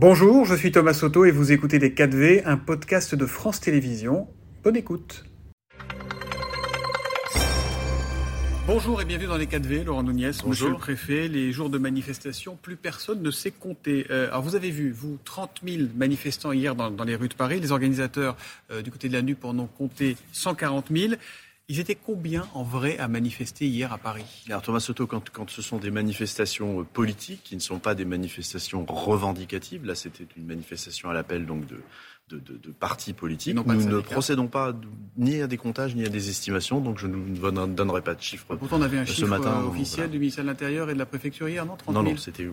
Bonjour, je suis Thomas Soto et vous écoutez Les 4V, un podcast de France Télévisions. Bonne écoute. Bonjour et bienvenue dans les 4V, Laurent Nunez, Monsieur le Préfet. Les jours de manifestation, plus personne ne sait compter. Euh, alors vous avez vu, vous, 30 000 manifestants hier dans, les rues de Paris. Les organisateurs euh, du côté de la NUP en ont compté 140 000. Ils étaient combien en vrai à manifester hier à Paris? Alors Thomas Soto, quand, quand, ce sont des manifestations euh, politiques qui ne sont pas des manifestations revendicatives, là c'était une manifestation à l'appel donc de, de, de, partis politiques. Nous ne procédons pas ni à des comptages ni à des estimations, donc je ne vous donnerai pas de chiffres. Pourtant, on avait un chiffre matin, euh, officiel du ministère de l'Intérieur et de la préfecture hier, non 30 000 Non, non, c'était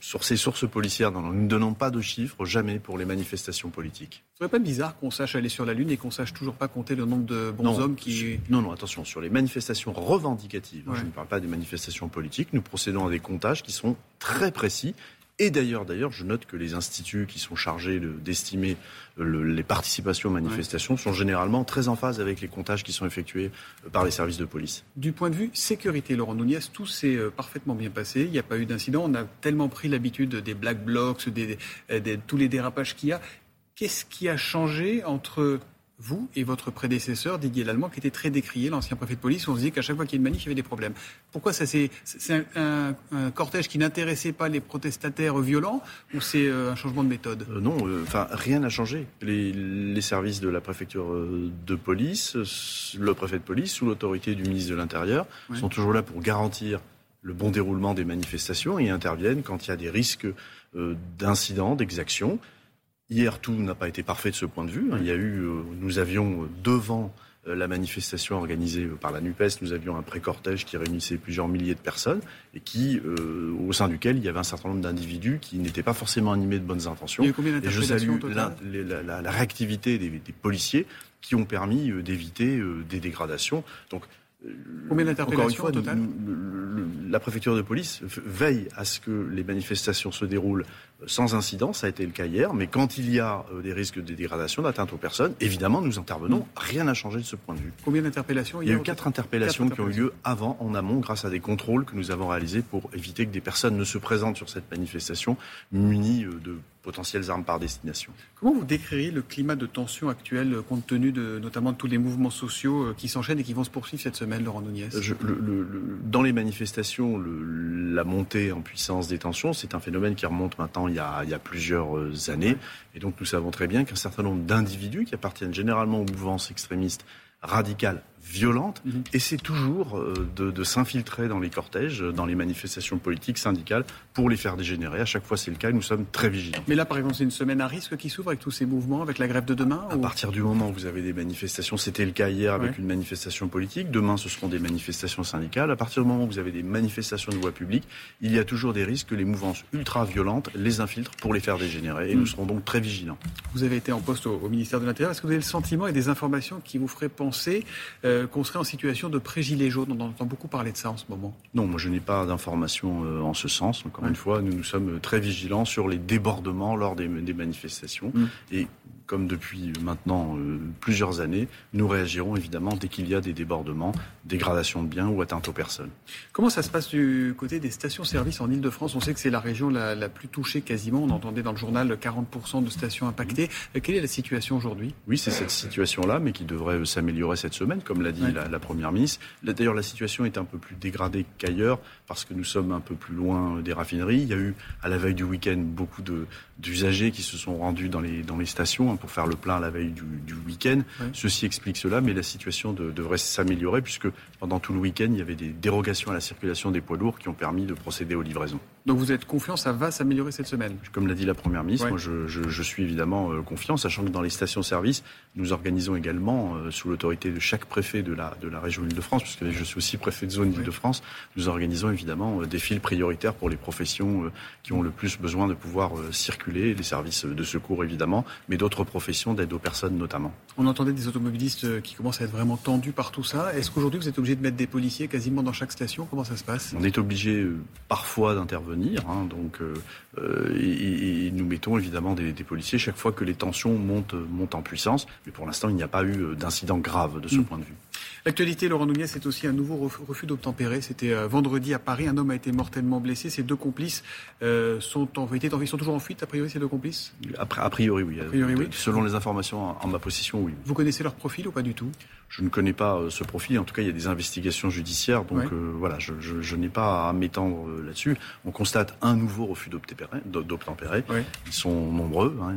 sur ces sources policières. Non, nous ne donnons pas de chiffres jamais pour les manifestations politiques. Ce serait pas bizarre qu'on sache aller sur la Lune et qu'on sache toujours pas compter le nombre de bons hommes qui. Non, non, attention, sur les manifestations revendicatives, je ne parle pas des manifestations politiques, nous procédons à des comptages qui sont très précis et d'ailleurs, d'ailleurs, je note que les instituts qui sont chargés d'estimer les participations aux manifestations sont généralement très en phase avec les comptages qui sont effectués euh, par les services de police. Du point de vue sécurité, Laurent Nouniez, tout s'est euh, parfaitement bien passé. Il n'y a pas eu d'incident. On a tellement pris l'habitude des black blocs, des, tous les dérapages qu'il y a. Qu'est-ce qui a changé entre vous et votre prédécesseur, Didier Lallemand, qui était très décrié, l'ancien préfet de police, on se disait qu'à chaque fois qu'il y a une manif, il y avait des problèmes. Pourquoi ça c'est, un, cortège qui n'intéressait pas les protestataires violents ou c'est euh, un changement de méthode? Euh, Non, euh, enfin rien n'a changé. Les, services de la préfecture de police, le préfet de police, sous l'autorité du ministre de l'Intérieur, sont toujours là pour garantir le bon déroulement des manifestations et interviennent quand il y a des risques d'incidents, d'exactions. Hier, tout n'a pas été parfait de ce point de vue. Il y a eu, euh, nous avions euh, devant euh, la manifestation organisée par la NUPES, nous avions un pré-cortège qui réunissait plusieurs milliers de personnes et qui, au sein duquel il y avait un certain nombre d'individus qui n'étaient pas forcément animés de bonnes intentions. et je salue la, réactivité des, des, policiers qui ont permis d'éviter des dégradations. Donc Combien d'interpellations au total La préfecture de police veille à ce que les manifestations se déroulent sans incident, ça a été le cas hier, mais quand il y a euh, des risques de dégradation, d'atteinte aux personnes, évidemment, nous intervenons. Rien n'a changé de ce point de vue. Combien d'interpellations Il y a eu quatre interpellations qui ont eu lieu avant, en amont, grâce à des contrôles que nous avons réalisés pour éviter que des personnes ne se présentent sur cette manifestation munies euh, de potentielles armes par destination. Comment vous décririez le climat de tension actuel, euh, compte tenu de, notamment de tous les mouvements sociaux qui s'enchaînent et qui vont se poursuivre cette semaine, Laurent Nunez? Dans les manifestations, la montée en puissance des tensions, c'est un phénomène qui remonte maintenant il y a, plusieurs euh, années. Et donc nous savons très bien qu'un certain nombre d'individus qui appartiennent généralement aux mouvances extrémistes radicales violente, et c'est toujours euh, de, s'infiltrer dans les cortèges, dans les manifestations politiques, syndicales, pour les faire dégénérer. À chaque fois, c'est le cas, et nous sommes très vigilants. Mais là, par exemple, c'est une semaine à risque qui s'ouvre avec tous ces mouvements, avec la grève de demain À partir du moment où vous avez des manifestations, c'était le cas hier avec une manifestation politique, demain, ce seront des manifestations syndicales. À partir du moment où vous avez des manifestations de voie publique, il y a toujours des risques que les mouvances ultra-violentes les infiltrent pour les faire dégénérer, et nous mm. serons donc très vigilants. Vous avez été en poste au, ministère de l'Intérieur. Est-ce que vous avez le sentiment et des informations qui vous feraient penser euh, euh, qu'on serait en situation de pré-gilet jaune. On entend beaucoup parler de ça en ce moment. Non, moi je n'ai pas d'informations euh, en ce sens. Encore une fois, nous, nous sommes très vigilants sur les débordements lors des, manifestations. Mm. Et comme depuis maintenant euh, plusieurs années, nous réagirons évidemment dès qu'il y a des débordements, dégradation de biens ou atteinte aux personnes. Comment ça se passe du côté des stations-service en Ile-de-France? On sait que c'est la région la, plus touchée quasiment. On entendait dans le journal 40% de stations impactées. Euh, quelle est la situation aujourd'hui? Oui, c'est cette situation-là, mais qui devrait euh, s'améliorer cette semaine, comme l'a dit la, Première ministre. D'ailleurs, la situation est un peu plus dégradée qu'ailleurs parce que nous sommes un peu plus loin des raffineries. Il y a eu, à la veille du week-end, beaucoup d'usagers qui se sont rendus dans les, dans les stations pour faire le plein la veille du, week-end. Ceci explique cela, mais la situation devrait s'améliorer puisque pendant tout le week-end, il y avait des dérogations à la circulation des poids lourds qui ont permis de procéder aux livraisons. Donc vous êtes confiant, ça va s'améliorer cette semaine? Comme l'a dit la Première ministre, moi je, suis évidemment euh, confiant, sachant que dans les stations-service, nous organisons également, euh, sous l'autorité de chaque préfet de la, de la région Île-de-France, puisque je suis aussi préfet de zone Île-de-France, nous organisons évidemment euh, des files prioritaires pour les professions qui ont le plus besoin de pouvoir circuler, les services de secours évidemment, mais d'autres professions d'aide aux personnes notamment. On entendait des automobilistes qui commencent à être vraiment tendus par tout ça. Est-ce qu'aujourd'hui vous êtes obligé de mettre des policiers quasiment dans chaque station? Comment ça se passe? On est obligé parfois d'intervenir intervenir. Hein. donc, et, nous mettons évidemment des, policiers chaque fois que les tensions montent, montent en puissance. Mais pour l'instant, il n'y a pas eu d'incident grave de ce mm. point de vue. L'actualité, Laurent Nunez, c'est aussi un nouveau refus d'obtempérer. C'était vendredi à Paris. Un homme a été mortellement blessé. Ses deux complices sont, en, ils sont toujours en fuite, a priori, ces deux complices? A, priori, oui. A priori, oui. Selon les informations en ma possession, oui. Vous connaissez leur profil ou pas du tout? Je ne connais pas euh, ce profil. En tout cas, il y a des investigations judiciaires. Donc euh, voilà, je, n'ai pas à m'étendre euh, là-dessus. On constate un nouveau refus d'obtempérer. Ils sont nombreux. Hein,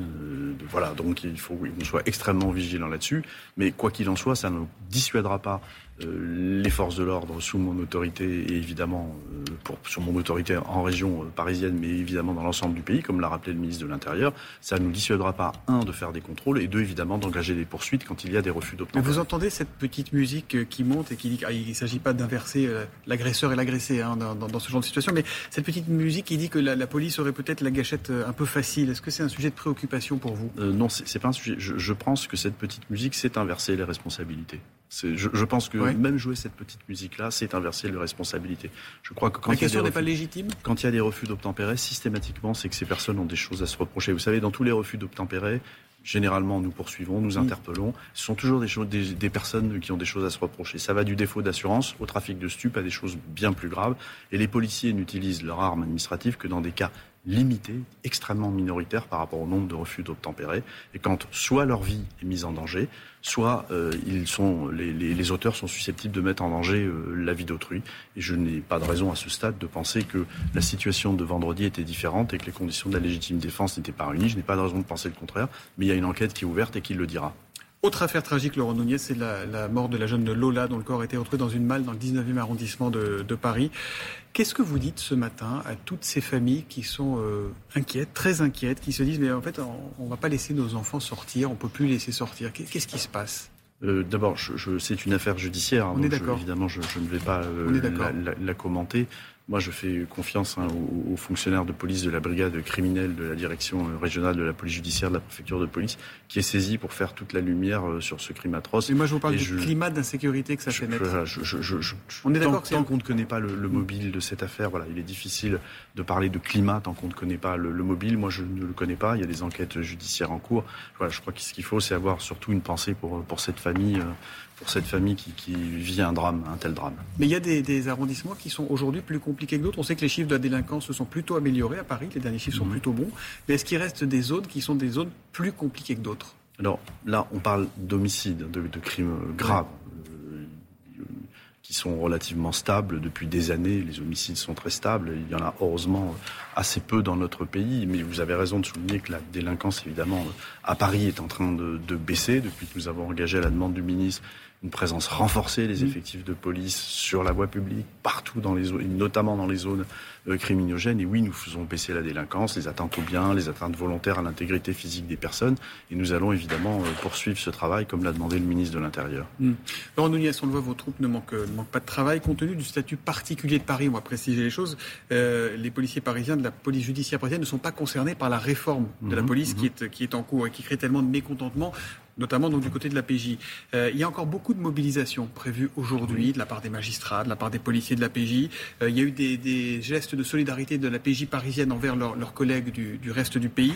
voilà, donc il faut qu'on soit extrêmement vigilant là-dessus. Mais quoi qu'il en soit, ça ne dissuadera pas les forces de l'ordre sous mon autorité et évidemment pour, sur mon autorité en région parisienne, mais évidemment dans l'ensemble du pays, comme l'a rappelé le ministre de l'Intérieur, ça ne nous dissuadera pas, un, de faire des contrôles et deux, évidemment, d'engager des poursuites quand il y a des refus d'obtempérer. Vous entendez cette petite musique euh, qui monte et qui dit qu'il ne s'agit pas d'inverser euh, l'agresseur et l'agressé hein, dans, ce genre de situation, mais cette petite musique qui dit que la, police aurait peut-être la gâchette euh, un peu facile. Est-ce que c'est un sujet de préoccupation pour vous? Non, c'est pas un sujet. Je, pense que cette petite musique, c'est inverser les responsabilités. Je, je, pense que même jouer cette petite musique-là, c'est inverser les responsabilités. Je crois que quand la question n'est pas légitime. Quand il y a des refus d'obtempérer, systématiquement, c'est que ces personnes ont des choses à se reprocher. Vous savez, dans tous les refus d'obtempérer, Généralement, nous poursuivons, nous mm. interpellons. Ce sont toujours des, des, personnes qui ont des choses à se reprocher. Ça va du défaut d'assurance au trafic de stupes à des choses bien plus graves. Et les policiers n'utilisent leur arme administrative que dans des cas limité, extrêmement minoritaire par rapport au nombre de refus d'obtempérer. Et quand soit leur vie est mise en danger, soit euh, ils sont, les, auteurs sont susceptibles de mettre en danger euh, la vie d'autrui. Et je n'ai pas de raison à ce stade de penser que la situation de vendredi était différente et que les conditions de la légitime défense n'étaient pas réunies. Je n'ai pas de raison de penser le contraire, mais il y a une enquête qui est ouverte et qui le dira. Autre affaire tragique, Laurent Nunez, c'est la, mort de la jeune Lola, dont le corps a été retrouvé dans une malle dans le 19e arrondissement de, Paris. Qu'est-ce que vous dites ce matin à toutes ces familles qui sont euh, inquiètes, très inquiètes, qui se disent mais en fait on ne va pas laisser nos enfants sortir, on ne peut plus laisser sortir. Qu'est-ce qui se passe? Euh, D'abord, je, c'est une affaire judiciaire. On est d'accord. Évidemment, je, ne vais pas euh, la, commenter. Moi, je fais confiance hein, aux, fonctionnaires de police de la brigade criminelle de la direction euh, régionale de la police judiciaire de la préfecture de police, qui est saisie pour faire toute la lumière euh, sur ce crime atroce. Et moi, je vous parle du climat d'insécurité que ça fait naître. On est d'accord Tant, qu'on ne connaît pas le, mobile de cette affaire, voilà, il est difficile de parler de climat tant qu'on ne connaît pas le, mobile. Moi, je ne le connais pas. Il y a des enquêtes judiciaires en cours. Voilà, je crois que ce qu'il faut, c'est avoir surtout une pensée pour, pour cette famille. Euh, pour cette famille qui, vit un drame, un tel drame. Mais il y a des, arrondissements qui sont aujourd'hui plus compliqués que d'autres. On sait que les chiffres de la délinquance se sont plutôt améliorés à Paris, les derniers chiffres sont mhm. plutôt bons. Mais est-ce qu'il reste des zones qui sont des zones plus compliquées que d'autres? Alors là, on parle d'homicides, de, crimes graves. Euh, qui sont relativement stables depuis des années. Les homicides sont très stables. Il y en a heureusement assez peu dans notre pays. Mais vous avez raison de souligner que la délinquance, évidemment, à Paris est en train de, de baisser depuis que nous avons engagé à la demande du ministre une présence renforcée des mmh. effectifs de police sur la voie publique, partout dans les zones, notamment dans les zones euh, criminogènes. Et oui, nous faisons baisser la délinquance, les atteintes aux biens, les atteintes volontaires à l'intégrité physique des personnes. Et nous allons évidemment euh, poursuivre ce travail, comme l'a demandé le ministre de l'Intérieur. Mmh. Laurent Nunez, on le voit, vos troupes ne manquent, ne manquent, pas de travail. Compte tenu du statut particulier de Paris, on va préciser les choses, euh, les policiers parisiens de la police judiciaire parisienne ne sont pas concernés par la réforme de la mmh. police qui, est, qui est en cours et qui crée tellement de mécontentement notamment donc du côté de la PJ. Euh, il y a encore beaucoup de mobilisation prévue aujourd'hui de la part des magistrats, de la part des policiers de la PJ. Euh, il y a eu des, gestes de solidarité de la PJ parisienne envers leurs collègues du, reste du pays.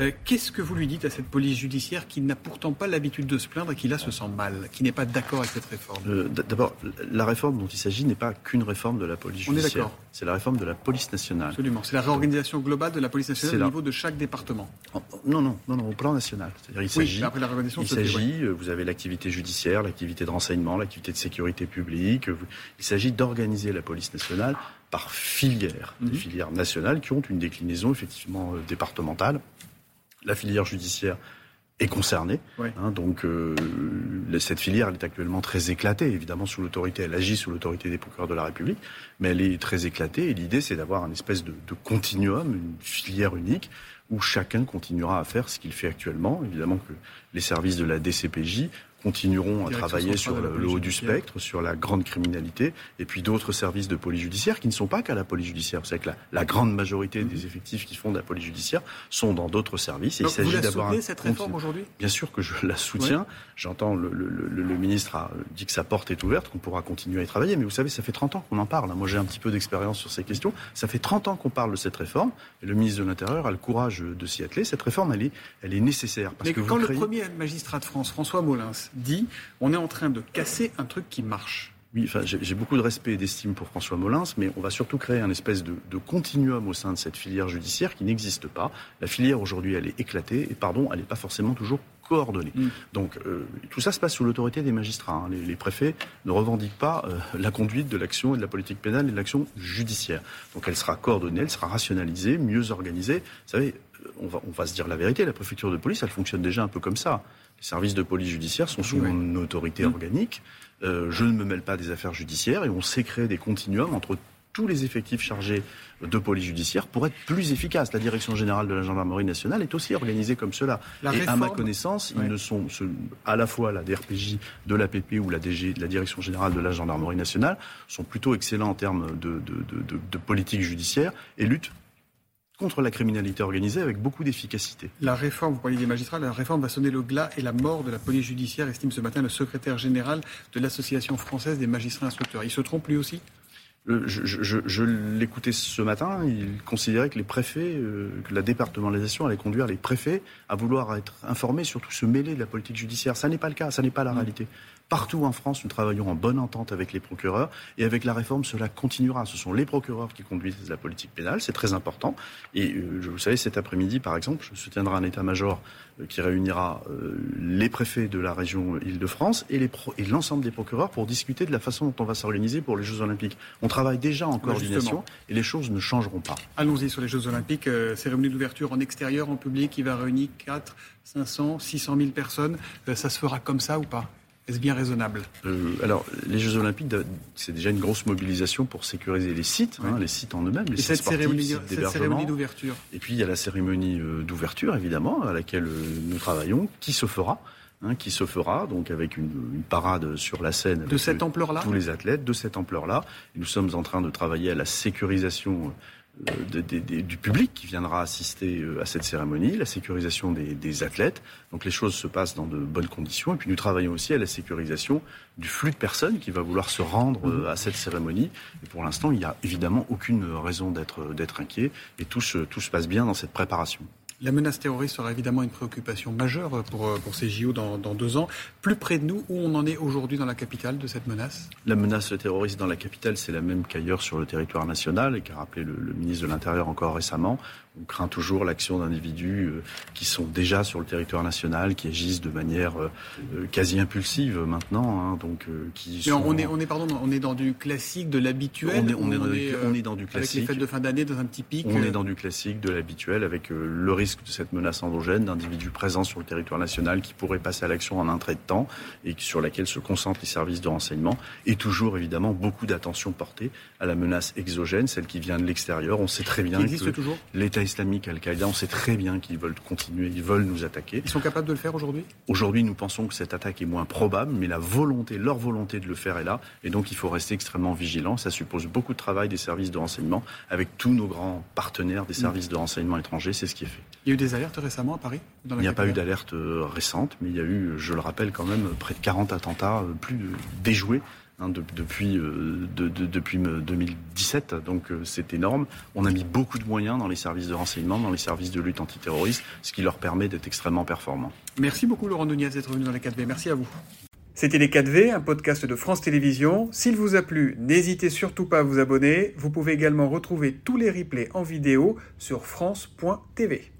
Euh, qu'est-ce que vous lui dites à cette police judiciaire qui n'a pourtant pas l'habitude de se plaindre et qui là se sent mal, qui n'est pas d'accord avec cette réforme? D'abord, la réforme dont il s'agit n'est pas qu'une réforme de la police judiciaire. C'est la réforme de la police nationale. Absolument. C'est la réorganisation globale de la police nationale au niveau de chaque département. Oh, oh, non, non, non, non, au plan national. C'est-à-dire, il s'agit. après la il s'agit, euh, vous avez l'activité judiciaire, l'activité de renseignement, l'activité de sécurité publique. Il s'agit d'organiser la police nationale par filières, des mhm. filières nationales qui ont une déclinaison effectivement euh, départementale. La filière judiciaire est concernée. Hein, donc euh, cette filière elle est actuellement très éclatée, évidemment sous l'autorité, elle agit sous l'autorité des procureurs de la République, mais elle est très éclatée et l'idée c'est d'avoir un espèce de, de, continuum, une filière unique où chacun continuera à faire ce qu'il fait actuellement. Évidemment que les services de la DCPJ continueront à travailler sur le, haut du spectre, sur la grande criminalité, et puis d'autres services de police judiciaire qui ne sont pas qu'à la police judiciaire. Vous savez que la, grande majorité des effectifs qui font de la police judiciaire sont dans d'autres services. Et il s'agit d'avoir cette réforme aujourd'hui? Bien sûr que je la soutiens. J'entends le, le, ministre a dit que sa porte est ouverte, qu'on pourra continuer à y travailler. Mais vous savez, ça fait 30 ans qu'on en parle. Moi, j'ai un petit peu d'expérience sur ces questions. Ça fait 30 ans qu'on parle de cette réforme. Et le ministre de l'Intérieur a le courage de s'y atteler. Cette réforme, elle est, elle est nécessaire. Parce Mais que quand le premier magistrat de France, François Molins, dit on est en train de casser un truc qui marche. Oui, enfin, j'ai beaucoup de respect et d'estime pour François Molins, mais on va surtout créer un espèce de, continuum au sein de cette filière judiciaire qui n'existe pas. La filière aujourd'hui, elle est éclatée et pardon, elle n'est pas forcément toujours coordonnée. Mm. Donc euh, tout ça se passe sous l'autorité des magistrats. Hein. Les, préfets ne revendiquent pas euh, la conduite de l'action et de la politique pénale et de l'action judiciaire. Donc elle sera coordonnée, elle sera rationalisée, mieux organisée. Vous savez, on va, on va se dire la vérité, la préfecture de police, elle fonctionne déjà un peu comme ça. Les services de police judiciaire sont sous une autorité mm. organique. Euh, je ne me mêle pas des affaires judiciaires et on créer des continuums entre tous les effectifs chargés de police judiciaire pour être plus efficaces. La direction générale de la gendarmerie nationale est aussi organisée comme cela. et à ma connaissance, ils ne sont à la fois la DRPJ de l'APP ou la DG, la direction générale de la gendarmerie nationale sont plutôt excellents en termes de, de politique judiciaire et luttent contre la criminalité organisée avec beaucoup d'efficacité. La réforme, vous parliez des magistrats, la réforme va sonner le glas et la mort de la police judiciaire, estime ce matin le secrétaire général de l'Association française des magistrats instructeurs. Il se trompe lui aussi? Euh, je, l'écoutais ce matin, il considérait que les préfets, euh, que la départementalisation allait conduire les préfets à vouloir être informés, surtout se mêler de la politique judiciaire. Ça n'est pas le cas, ça n'est pas la mm. réalité. Partout en France, nous travaillons en bonne entente avec les procureurs et avec la réforme, cela continuera. Ce sont les procureurs qui conduisent la politique pénale, c'est très important. Et euh, vous savez, cet après-midi, par exemple, je soutiendrai un état-major euh, qui réunira euh, les préfets de la région Île-de-France et, et l'ensemble des procureurs pour discuter de la façon dont on va s'organiser pour les Jeux Olympiques. On travaille déjà en coordination et les choses ne changeront pas. Allons-y sur les Jeux Olympiques. cérémonie d'ouverture en extérieur, en public, qui va réunir 4, 500, 600 000 personnes. ça se fera comme ça ou pas? Est-ce bien raisonnable euh, Alors, les Jeux Olympiques, c'est déjà une grosse mobilisation pour sécuriser les sites, hein, les sites en eux-mêmes, les sites cette cérémonie, cette cérémonie d'ouverture. Et puis, il y a la cérémonie euh, d'ouverture, évidemment, à laquelle euh, nous travaillons, qui se fera. Hein, qui se fera donc avec une, parade sur la scène de cette ampleur-là tous les athlètes de cette ampleur-là. Nous sommes en train de travailler à la sécurisation euh, du public qui viendra assister euh, à cette cérémonie, la sécurisation des, athlètes. Donc les choses se passent dans de bonnes conditions. Et puis nous travaillons aussi à la sécurisation du flux de personnes qui va vouloir se rendre euh, à cette cérémonie. Et pour l'instant, il n'y a évidemment aucune raison d'être inquiet. Et tout tout se passe bien dans cette préparation. La menace terroriste sera évidemment une préoccupation majeure pour, euh, pour ces JO dans, dans, deux ans. Plus près de nous, où on en est aujourd'hui dans la capitale de cette menace? La menace terroriste dans la capitale, c'est la même qu'ailleurs sur le territoire national et qu'a rappelé le, le, ministre de l'Intérieur encore récemment. On craint toujours l'action d'individus euh, qui sont déjà sur le territoire national, qui agissent de manière euh, quasi impulsive maintenant. Hein, donc, qui sont... on, est, on, est, pardon, on est dans du classique, de l'habituel on est, on, est, on, est, dans du classique. Avec les fêtes de fin d'année, dans un petit pic On est dans du classique, de l'habituel, avec le risque de cette menace endogène d'individus présents sur le territoire national qui pourraient passer à l'action en un trait de temps et sur laquelle se concentrent les services de renseignement. Et toujours, évidemment, beaucoup d'attention portée à la menace exogène, celle qui vient de l'extérieur. On sait très bien que l'État islamique, Al-Qaïda, on sait très bien qu'ils veulent continuer, ils veulent nous attaquer. Ils sont capables de le faire aujourd'hui? Aujourd'hui, nous pensons que cette attaque est moins probable, mais la volonté, leur volonté de le faire est là. Et donc, il faut rester extrêmement vigilant. Ça suppose beaucoup de travail des services de renseignement avec tous nos grands partenaires des services de renseignement étrangers. C'est ce qui est fait. Il y a eu des alertes récemment à Paris Il n'y a pas eu d'alerte euh, récente, mais il y a eu, je le rappelle quand même, près de 40 attentats, euh, plus déjoués hein, depuis, euh, depuis 2017. Donc c'est énorme. On a mis beaucoup de moyens dans les services de renseignement, dans les services de lutte antiterroriste, ce qui leur permet d'être extrêmement performants. Merci beaucoup Laurent Nunez d'être venu dans les 4V. Merci à vous. C'était Les 4V, un podcast de France Télévisions. S'il vous a plu, n'hésitez surtout pas à vous abonner. Vous pouvez également retrouver tous les replays en vidéo sur France.tv.